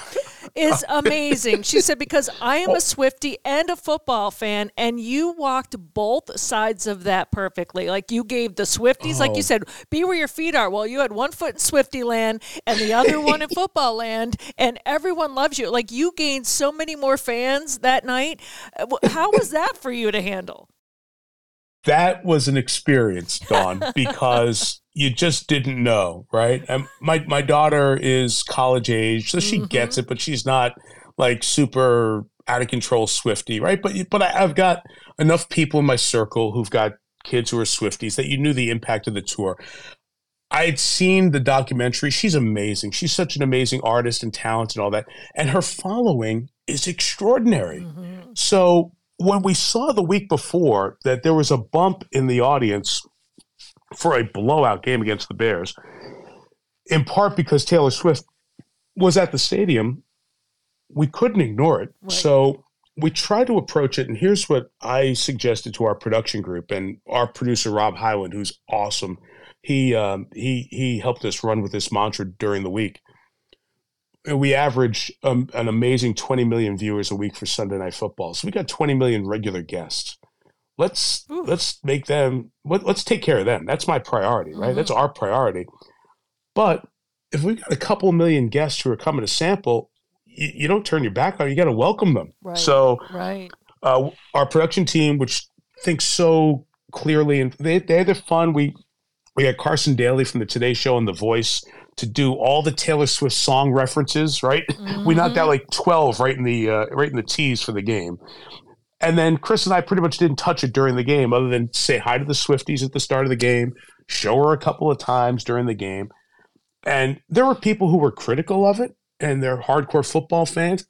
is amazing. She said, Because I am a Swifty and a football fan, and you walked both sides of that perfectly. Like you gave the Swifties, oh. like you oh. said, be where your feet are. Well, you had one foot in Swifty land and the other one in football land, and everyone loves you. Like you gained so many more fans that night. Uh, how was that for you to handle? That was an experience, Dawn, because you just didn't know, right? And my my daughter is college age, so she mm-hmm. gets it, but she's not like super out of control Swifty, right? But but I, I've got enough people in my circle who've got kids who are Swifties that you knew the impact of the tour. I had seen the documentary. She's amazing. She's such an amazing artist and talent and all that. And her following is extraordinary. Mm-hmm. So when we saw the week before that there was a bump in the audience for a blowout game against the Bears, in part because Taylor Swift was at the stadium, we couldn't ignore it. Right. So we try to approach it, and here's what I suggested to our production group and our producer Rob Hyland, who's awesome. He um, he he helped us run with this mantra during the week. We average um, an amazing 20 million viewers a week for Sunday Night Football, so we got 20 million regular guests. Let's Ooh. let's make them. Let, us take care of them. That's my priority, right? Mm-hmm. That's our priority. But if we've got a couple million guests who are coming to sample, you, you don't turn your back on. You got to welcome them. Right. So, right. Uh, our production team, which thinks so clearly, and they they had fun. We we had Carson Daly from the Today Show and The Voice to do all the Taylor Swift song references. Right, mm-hmm. we knocked out like twelve right in the uh, right in the tease for the game. And then Chris and I pretty much didn't touch it during the game, other than say hi to the Swifties at the start of the game, show her a couple of times during the game. And there were people who were critical of it, and they're hardcore football fans.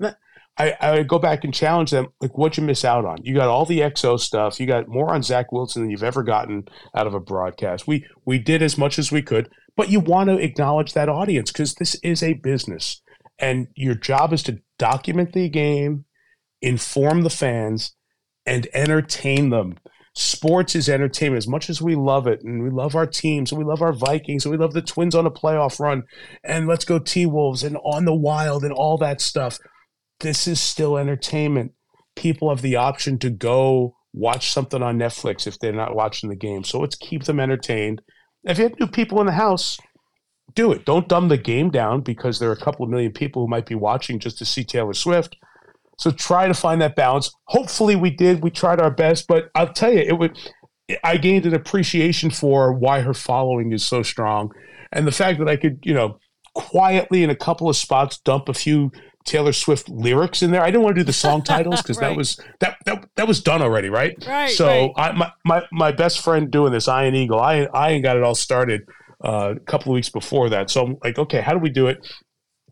I, I go back and challenge them, like, what'd you miss out on? You got all the XO stuff. You got more on Zach Wilson than you've ever gotten out of a broadcast. We we did as much as we could, but you want to acknowledge that audience because this is a business, and your job is to document the game, inform the fans, and entertain them sports is entertainment as much as we love it and we love our teams and we love our Vikings and we love the Twins on a playoff run and let's go T Wolves and on the wild and all that stuff. This is still entertainment. People have the option to go watch something on Netflix if they're not watching the game. So let's keep them entertained. If you have new people in the house, do it. Don't dumb the game down because there are a couple of million people who might be watching just to see Taylor Swift so try to find that balance. Hopefully we did. We tried our best, but I'll tell you, it would. I gained an appreciation for why her following is so strong, and the fact that I could, you know, quietly in a couple of spots dump a few Taylor Swift lyrics in there. I didn't want to do the song titles because right. that was that, that that was done already, right? Right. So right. I, my, my my best friend doing this, Ian Eagle, I I got it all started uh, a couple of weeks before that. So I'm like, okay, how do we do it?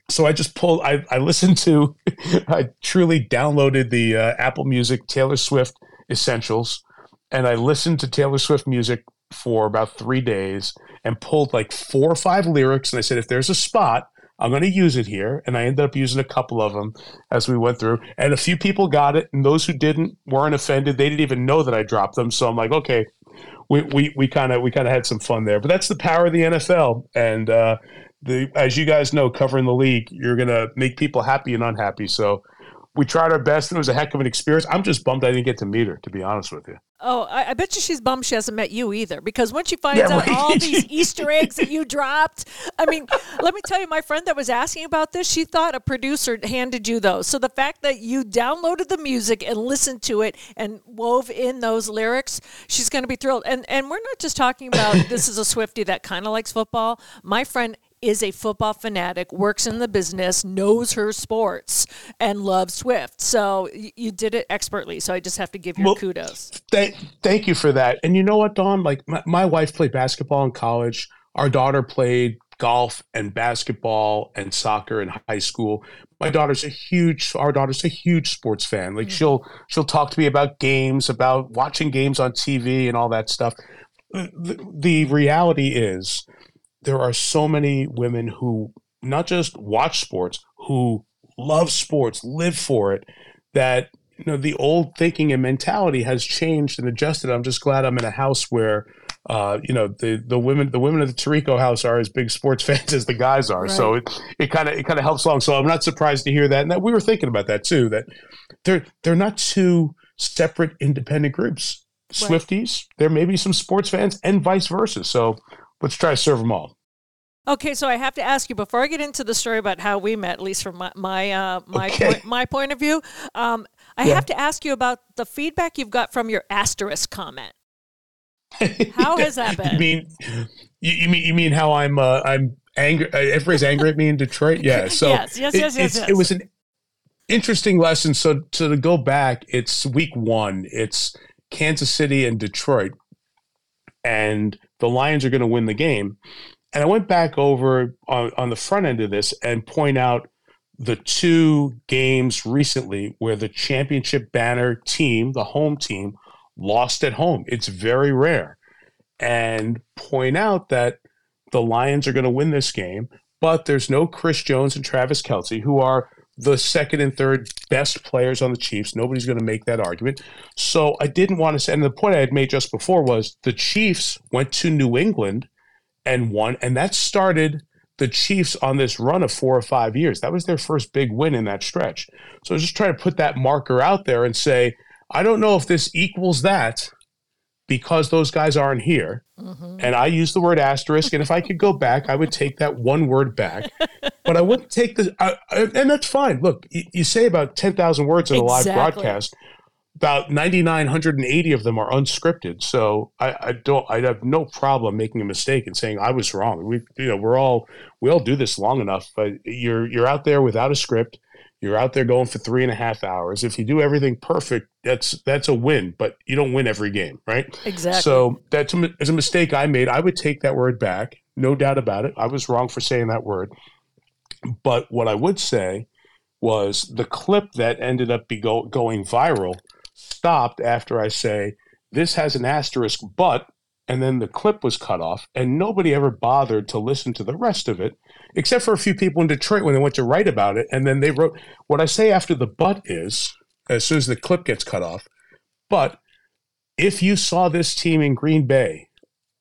So I just pulled. I, I listened to. I truly downloaded the uh, Apple Music Taylor Swift Essentials, and I listened to Taylor Swift music for about three days and pulled like four or five lyrics. And I said, if there's a spot, I'm going to use it here. And I ended up using a couple of them as we went through. And a few people got it. And those who didn't weren't offended. They didn't even know that I dropped them. So I'm like, okay, we we we kind of we kind of had some fun there. But that's the power of the NFL. And uh, the as you guys know, covering the league, you're going to make people happy and unhappy. So we tried our best and it was a heck of an experience. I'm just bummed I didn't get to meet her, to be honest with you. Oh, I, I bet you she's bummed she hasn't met you either because when she finds Yeah, out right. all these Easter eggs that you dropped, I mean, let me tell you, my friend that was asking about this, she thought a producer handed you those. So the fact that you downloaded the music and listened to it and wove in those lyrics, she's going to be thrilled. And and we're not just talking about this is a Swifty that kind of likes football. My friend is a football fanatic, works in the business, knows her sports, and loves Swift. So you did it expertly. So I just have to give you Well, kudos. Thank, thank you for that. And you know what, Dawn? Like my, my wife played basketball in college. Our daughter played golf and basketball and soccer in high school. My daughter's a huge. Our daughter's a huge sports fan. Like mm. she'll she'll talk to me about games, about watching games on TV and all that stuff. Uh, the, the reality is, there are so many women who not just watch sports, who love sports, live for it, that you know the old thinking and mentality has changed and adjusted. I'm just glad I'm in a house where uh, you know the the women the women of the Tirico house are as big sports fans as the guys are. So it it kind of it kind of helps along. So I'm not surprised to hear that. And that we were thinking about that too. That they're they're not two separate independent groups. Right. Swifties, there may be some sports fans and vice versa. So let's try to serve them all. Okay, so I have to ask you before I get into the story about how we met, at least from my my uh, my, Okay. point, my point of view. Um, I Yeah. have to ask you about the feedback you've got from your asterisk comment. How has that been? You mean you, you mean you mean how I'm uh, I'm angry? Uh, everybody's angry at me in Detroit. Yeah. So Yes, yes, it, yes, yes, yes. It was an interesting lesson. So so to go back, it's week one. It's Kansas City and Detroit, and the Lions are going to win the game. And I went back over on, on the front end of this and point out the two games recently where the championship banner team, the home team, lost at home. It's very rare. And point out that the Lions are going to win this game, but there's no Chris Jones and Travis Kelce, who are the second and third best players on the Chiefs. Nobody's going to make that argument. So I didn't want to say, and the point I had made just before was the Chiefs went to New England and won, and that started the Chiefs on this run of four or five years. That was their first big win in that stretch. So I was just trying to put that marker out there and say, I don't know if this equals that because those guys aren't here. Mm-hmm. And I use the word asterisk. And if I could go back, I would take that one word back. But I wouldn't take the, I, I, and that's fine. Look, you, you say about 10,000 words in a live broadcast. About 9,980 of them are unscripted. So I, I don't, I have no problem making a mistake and saying I was wrong. We, you know, we're all, we all do this long enough. But you're, you're out there without a script. You're out there going for three and a half hours. If you do everything perfect, that's that's a win. But you don't win every game, right? Exactly. So that's a, a mistake I made. I would take that word back, no doubt about it. I was wrong for saying that word. But what I would say was the clip that ended up be go, going viral stopped after I say this has an asterisk, but and then the clip was cut off, and nobody ever bothered to listen to the rest of it, except for a few people in Detroit when they went to write about it, and then they wrote what I say after the but is as soon as the clip gets cut off, but if you saw this team in Green Bay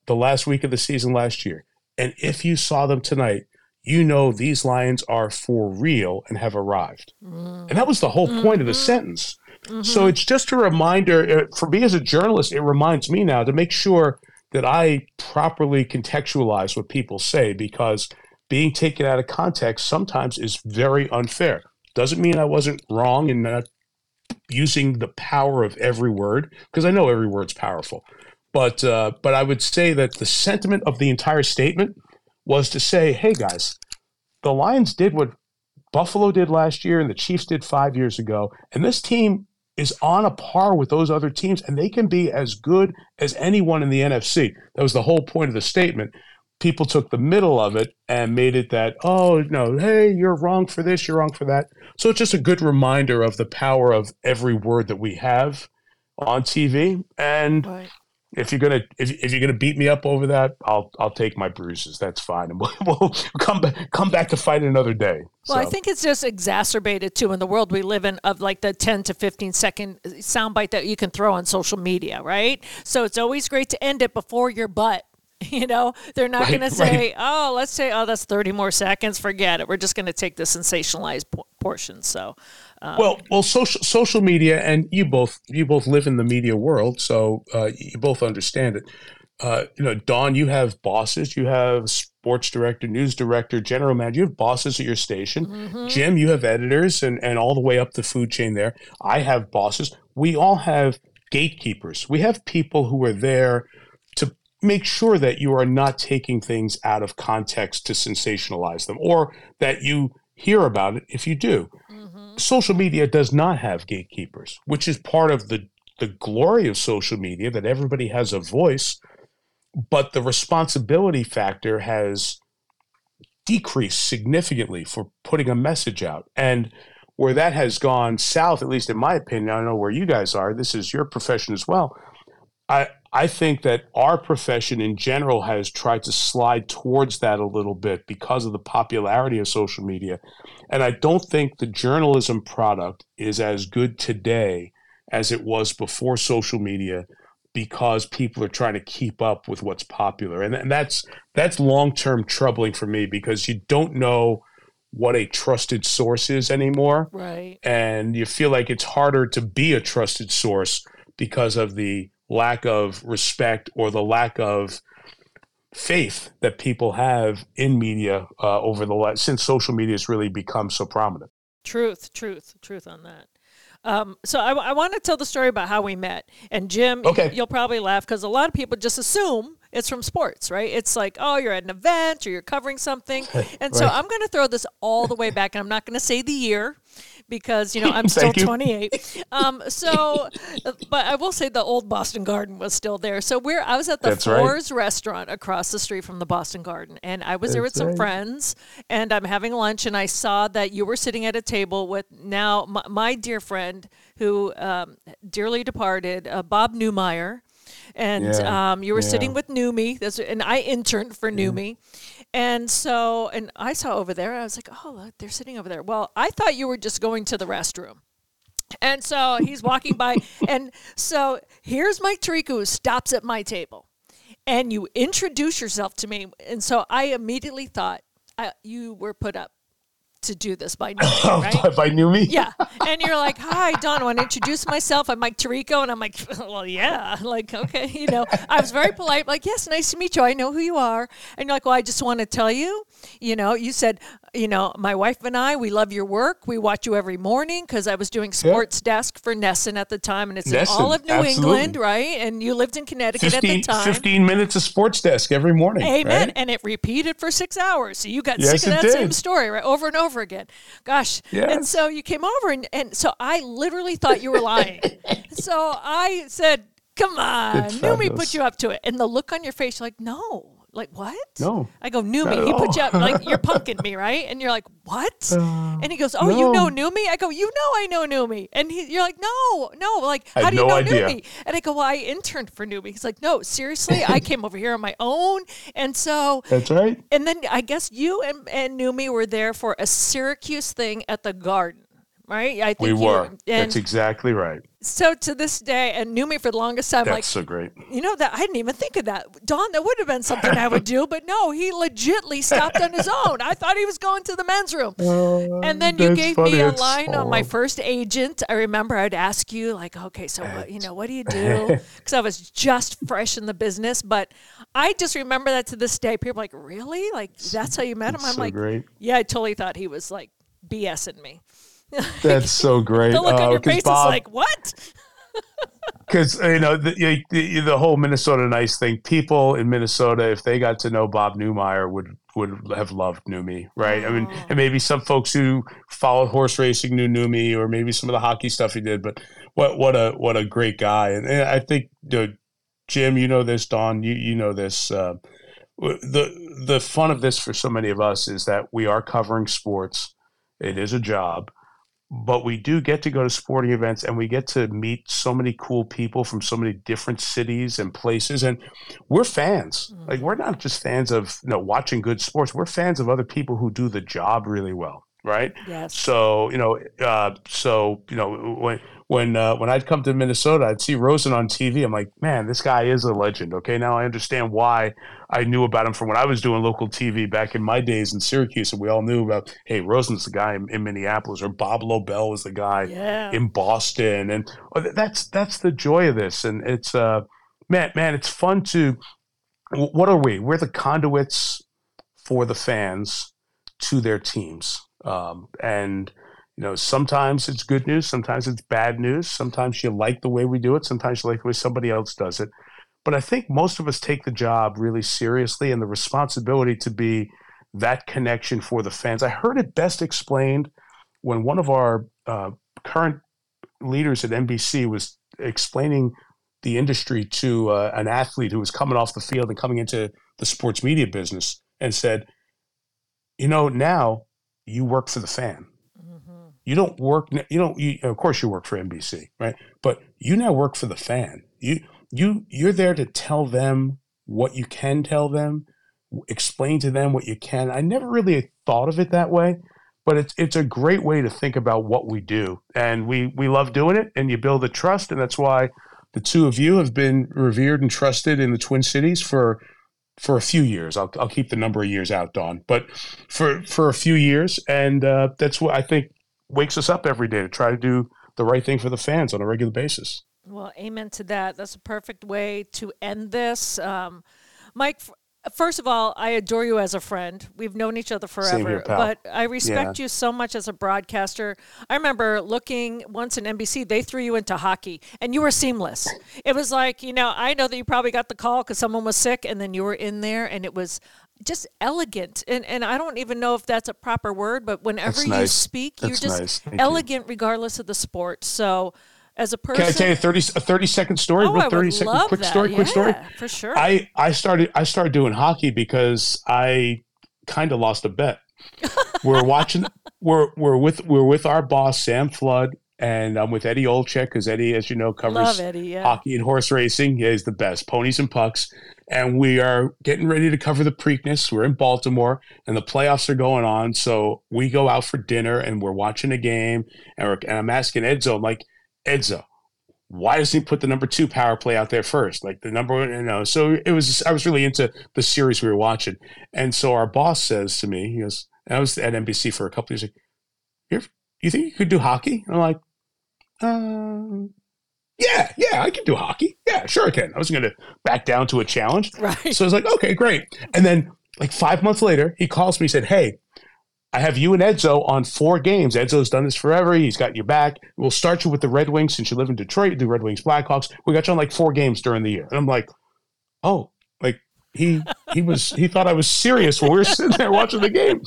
the last week of the season last year, and if you saw them tonight, you know these Lions are for real and have arrived. And that was the whole point of the sentence. So it's just a reminder uh, for me as a journalist, it reminds me now to make sure that I properly contextualize what people say because being taken out of context sometimes is very unfair. Doesn't mean I wasn't wrong in not using the power of every word because I know every word's powerful. But uh, but I would say that the sentiment of the entire statement was to say, hey guys, the Lions did what Buffalo did last year and the Chiefs did five years ago, and this team is on a par with those other teams, and they can be as good as anyone in the NFC. That was the whole point of the statement. People took the middle of it and made it that, oh, no, hey, you're wrong for this, you're wrong for that. So it's just a good reminder of the power of every word that we have on TV. And. If you're gonna if, if you're gonna beat me up over that, I'll I'll take my bruises. That's fine, and we'll, we'll come back come back to fight another day. Well, so. I think it's just exacerbated too in the world we live in of like the 10 to 15 second soundbite that you can throw on social media, right? So it's always great to end it before your butt You know, they're not right, going to say, right. "Oh, let's say, oh, that's thirty more seconds." Forget it. We're just going to take the sensationalized portion. So, um, well, well, social social media, and you both you both live in the media world, so uh, you both understand it. Uh, you know, Dawn, you have bosses. You have sports director, news director, general manager. You have bosses at your station. Mm-hmm. Jim, you have editors, and and all the way up the food chain. There, I have bosses. We all have gatekeepers. We have people who are there make sure that you are not taking things out of context to sensationalize them or that you hear about it if you do. Mm-hmm. Social media does not have gatekeepers, which is part of the, the glory of social media that everybody has a voice, but the responsibility factor has decreased significantly for putting a message out. And where that has gone south, at least in my opinion, I don't know where you guys are, this is your profession as well. I, I think that our profession in general has tried to slide towards that a little bit because of the popularity of social media. And I don't think the journalism product is as good today as it was before social media because people are trying to keep up with what's popular. And, and that's that's long-term troubling for me because you don't know what a trusted source is anymore. Right. And you feel like it's harder to be a trusted source because of the lack of respect or the lack of faith that people have in media uh, over the last since social media has really become so prominent. Truth, truth, truth on that. Um, so I, I want to tell the story about how we met. And Jim, okay. you'll probably laugh because a lot of people just assume it's from sports, right? It's like, oh, you're at an event or you're covering something. And right. so I'm going to throw this all the way back, and I'm not going to say the year because you know I'm still 28. Um, so, but I will say the old Boston Garden was still there. So we're I was at the That's Fours right. restaurant across the street from the Boston Garden, and I was That's there with some right. friends, and I'm having lunch, and I saw that you were sitting at a table with now my, my dear friend who um, dearly departed, uh, Bob Newmeyer and yeah. um, you were yeah. sitting with Numi. That's and I interned for yeah. Numi, and so and I saw over there. I was like, oh, look, they're sitting over there. Well, I thought you were just going to the restroom. And so he's walking by, and so here's Mike who stops at my table, and you introduce yourself to me, and so I immediately thought I, you were put up to do this by Numi, oh, right? by Numi? Yeah. And you're like, hi, Dawn, I want to introduce myself. I'm Mike Tirico. And I'm like, well, yeah. Like, okay. You know, I was very polite, like, yes, nice to meet you. I know who you are. And you're like, well, I just want to tell you, you know, you said, you know, my wife and I, we love your work. We watch you every morning because I was doing sports yeah. desk for NESN at the time, and it's NESN, in all of New absolutely. England, right? And you lived in Connecticut 15, at the time. 15 minutes of sports desk every morning. Amen. Right? And it repeated for six hours. So you got yes, sick of that did. same story, right? Over and over again. Gosh. Yes. And so you came over, and, and so I literally thought you were lying. so I said, Come on, Numi put you up to it. And the look on your face, you're like, No like what? No. I go Numi. He put you up like you're punking me, right? And you're like what? Uh, and he goes, oh, no. you know Numi? I go, you know I know Numi. And he, you're like, no, no. Like how do you no know idea. Numi? And I go, well, I interned for Numi. He's like, no, seriously, I came over here on my own. And so that's right. And then I guess you and, and Numi were there for a Syracuse thing at the Garden right? I think we were. That's exactly right. So to this day, and knew me for the longest time. That's like, so great. You know that I didn't even think of that, Dawn. That would have been something I would do, but no, he legitly stopped on his own. I thought he was going to the men's room, uh, and then you gave funny. me a line on my first agent. I remember I'd ask you like, okay, so what, you know, what do you do? Because I was just fresh in the business, but I just remember that to this day. People are like, really? Like that's how you met him? I'm so like, great. yeah, I totally thought he was like BSing me. That's so great. the look uh, on your face Bob, is like, what? Because you know the, the, the whole Minnesota nice thing. People in Minnesota, if they got to know Bob Newmeyer, would would have loved Numi, right? Oh. I mean, oh. and maybe some folks who followed horse racing knew Numi, or maybe some of the hockey stuff he did. But what what a what a great guy! And, and I think you know, Jim, you know this, Dawn, you you know this. Uh, the the fun of this for so many of us is that we are covering sports. It is a job but we do get to go to sporting events and we get to meet so many cool people from so many different cities and places. And we're fans. Mm-hmm. like we're not just fans of you know watching good sports. We're fans of other people who do the job really well right? Yes. So you know uh, so you know when when uh, when I'd come to Minnesota, I'd see Rosen on TV. I'm like, man, this guy is a legend. Okay, now I understand why I knew about him from when I was doing local TV back in my days in Syracuse, and we all knew about, hey, Rosen's the guy in, in Minneapolis, or Bob Lobel was the guy yeah. in Boston, and oh, that's that's the joy of this, and it's uh, man, man, it's fun to. What are we? We're the conduits for the fans to their teams, um, and you know, sometimes it's good news, sometimes it's bad news. Sometimes you like the way we do it, sometimes you like the way somebody else does it. But I think most of us take the job really seriously and the responsibility to be that connection for the fans. I heard it best explained when one of our uh, current leaders at NBC was explaining the industry to uh, an athlete who was coming off the field and coming into the sports media business and said, You know, now you work for the fan you don't work. You don't. You, of course, you work for NBC, right? But you now work for the fan. You you you're there to tell them what you can tell them, explain to them what you can. I never really thought of it that way, but it's it's a great way to think about what we do, and we we love doing it, and you build a trust, and that's why the two of you have been revered and trusted in the Twin Cities for for a few years. I'll, I'll keep the number of years out, Dawn, but for for a few years, and uh, that's what I think wakes us up every day to try to do the right thing for the fans on a regular basis. Well, amen to that. That's a perfect way to end this. Um, Mike, first of all, I adore you as a friend. We've known each other forever, here, but I respect yeah. you so much as a broadcaster. I remember looking once in NBC, they threw you into hockey and you were seamless. It was like, you know, I know that you probably got the call because someone was sick and then you were in there and it was just elegant and and I don't even know if that's a proper word but whenever you speak that's you're just elegant you. regardless of the sport so as a person can I tell you a 30 a 30 second story oh, real 30 second quick that. story yeah, quick story for sure I I started I started doing hockey because I kind of lost a bet we're watching we're we're with we're with our boss Sam Flood and I'm with Eddie Olczyk because Eddie, as you know, covers Eddie, yeah. hockey and horse racing. He is the best, ponies and pucks. And we are getting ready to cover the Preakness. We're in Baltimore, and the playoffs are going on. So we go out for dinner, and we're watching a game. And, and I'm asking Edzo, I'm like, Edzo, why doesn't he put the number two power play out there first? Like the number one, you know. So it was. I was really into the series we were watching, and so our boss says to me, he goes, I was at NBC for a couple years. Like, you think you could do hockey? And I'm like, um, yeah, yeah, I can do hockey. Yeah, sure I can. I wasn't going to back down to a challenge. Right. So I was like, okay, great. And then like five months later, he calls me, and said, hey, I have you and Edzo on four games. Edzo's done this forever. He's got you back. We'll start you with the Red Wings since you live in Detroit. The Red Wings, Blackhawks. We got you on like four games during the year. And I'm like, oh, he he was he thought I was serious when we were sitting there watching the game.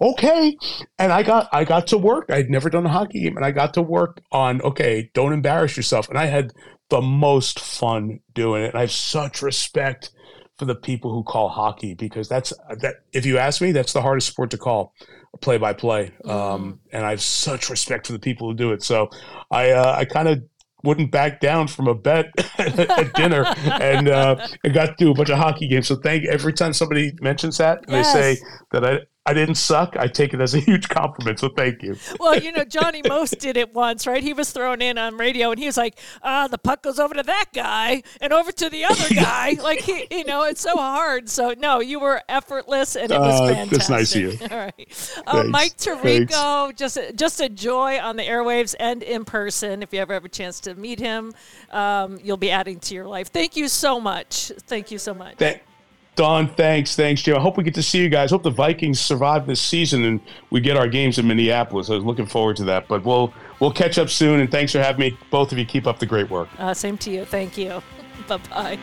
okay, and I got I got to work. I'd never done a hockey game, and I got to work on okay, don't embarrass yourself. And I had the most fun doing it. And I have such respect for the people who call hockey because that's that. If you ask me, that's the hardest sport to call play by play. Um, and I have such respect for the people who do it. So I uh, I kind of wouldn't back down from a bet at dinner and uh, and got to do a bunch of hockey games. So thank every time somebody mentions that, yes. they say that I I didn't suck. I take it as a huge compliment. So thank you. Well, you know, Johnny Most did it once, right? He was thrown in on radio and he was like, ah, the puck goes over to that guy and over to the other guy. like, he, you know, it's so hard. So, no, you were effortless and it was uh, fantastic. That's nice of you. All right. Uh, Mike Tirico, just, just a joy on the airwaves and in person. If you ever have a chance to meet him, um, you'll be adding to your life. Thank you so much. Thank you so much. Thank- Dawn, thanks, thanks, Joe. I hope we get to see you guys. Hope the Vikings survive this season and we get our games in Minneapolis. I was looking forward to that. But we'll we'll catch up soon. And thanks for having me. Both of you keep up the great work. Uh, same to you. Thank you. bye bye.